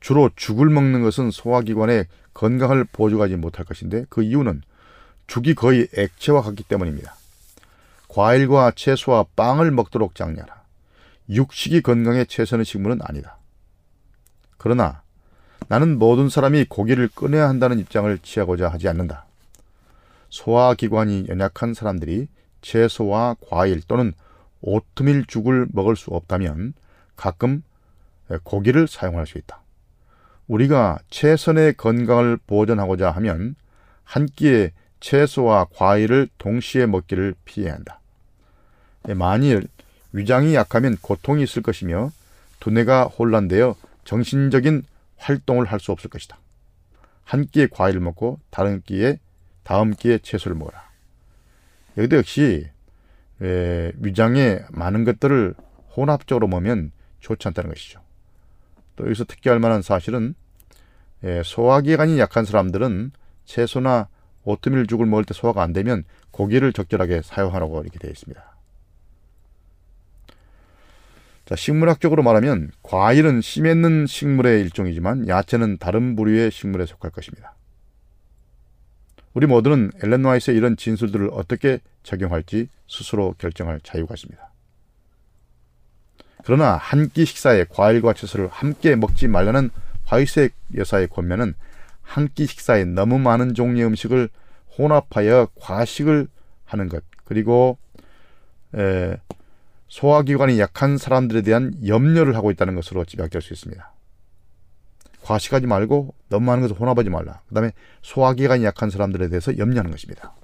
S3: 주로 죽을 먹는 것은 소화기관의 건강을 보조하지 못할 것인데 그 이유는 죽이 거의 액체와 같기 때문입니다. 과일과 채소와 빵을 먹도록 장려하라. 육식이 건강에 최선의 식물은 아니다. 그러나 나는 모든 사람이 고기를 끊어야 한다는 입장을 취하고자 하지 않는다. 소화기관이 연약한 사람들이 채소와 과일 또는 오트밀 죽을 먹을 수 없다면 가끔 고기를 사용할 수 있다. 우리가 최선의 건강을 보존하고자 하면 한 끼에 채소와 과일을 동시에 먹기를 피해야 한다. 만일 위장이 약하면 고통이 있을 것이며 두뇌가 혼란되어 정신적인 활동을 할 수 없을 것이다. 한 끼에 과일을 먹고 다른 끼에 다음 끼에 채소를 먹어라. 여기도 역시 에, 위장에 많은 것들을 혼합적으로 먹으면 좋지 않다는 것이죠. 또 여기서 특기할 만한 사실은 에, 소화기관이 약한 사람들은 채소나 오트밀 죽을 먹을 때 소화가 안 되면 고기를 적절하게 사용하라고 이렇게 되어 있습니다. 자, 식물학적으로 말하면 과일은 씨 맺는 식물의 일종이지만 야채는 다른 부류의 식물에 속할 것입니다. 우리 모두는 엘렌 와이스의 이런 진술들을 어떻게 적용할지 스스로 결정할 자유가 있습니다. 그러나 한 끼 식사에 과일과 채소를 함께 먹지 말라는 화이트 여사의 권면은 한 끼 식사에 너무 많은 종류의 음식을 혼합하여 과식을 하는 것 그리고 에, 소화기관이 약한 사람들에 대한 염려를 하고 있다는 것으로 집약될 수 있습니다. 과식하지 말고 너무 많은 것을 혼합하지 말라. 그 다음에 소화기관이 약한 사람들에 대해서 염려하는 것입니다.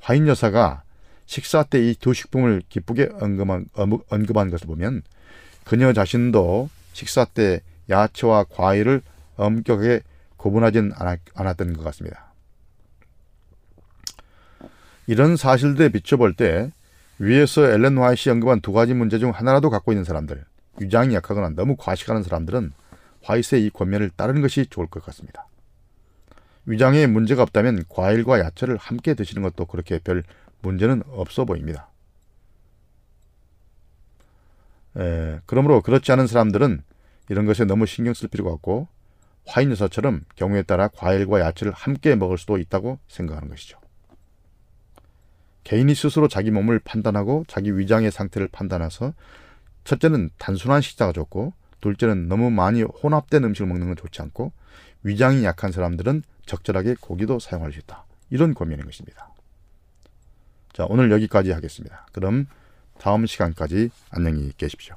S3: 화인 여사가 식사 때 이 두 식품을 기쁘게 언급한, 언급한 것을 보면 그녀 자신도 식사 때 야채와 과일을 엄격하게 구분하진 않았던 것 같습니다. 이런 사실들에 비춰볼 때 위에서 엘렌 화이트이 언급한 두 가지 문제 중 하나라도 갖고 있는 사람들, 위장이 약하거나 너무 과식하는 사람들은 화이트의 이 권면을 따르는 것이 좋을 것 같습니다. 위장에 문제가 없다면 과일과 야채를 함께 드시는 것도 그렇게 별 문제는 없어 보입니다. 에, 그러므로 그렇지 않은 사람들은 이런 것에 너무 신경 쓸 필요가 없고 화인 여사처럼 경우에 따라 과일과 야채를 함께 먹을 수도 있다고 생각하는 것이죠. 개인이 스스로 자기 몸을 판단하고 자기 위장의 상태를 판단해서 첫째는 단순한 식사가 좋고 둘째는 너무 많이 혼합된 음식을 먹는 건 좋지 않고 위장이 약한 사람들은 적절하게 고기도 사용할 수 있다. 이런 고민인 것입니다. 자, 오늘 여기까지 하겠습니다. 그럼 다음 시간까지 안녕히 계십시오.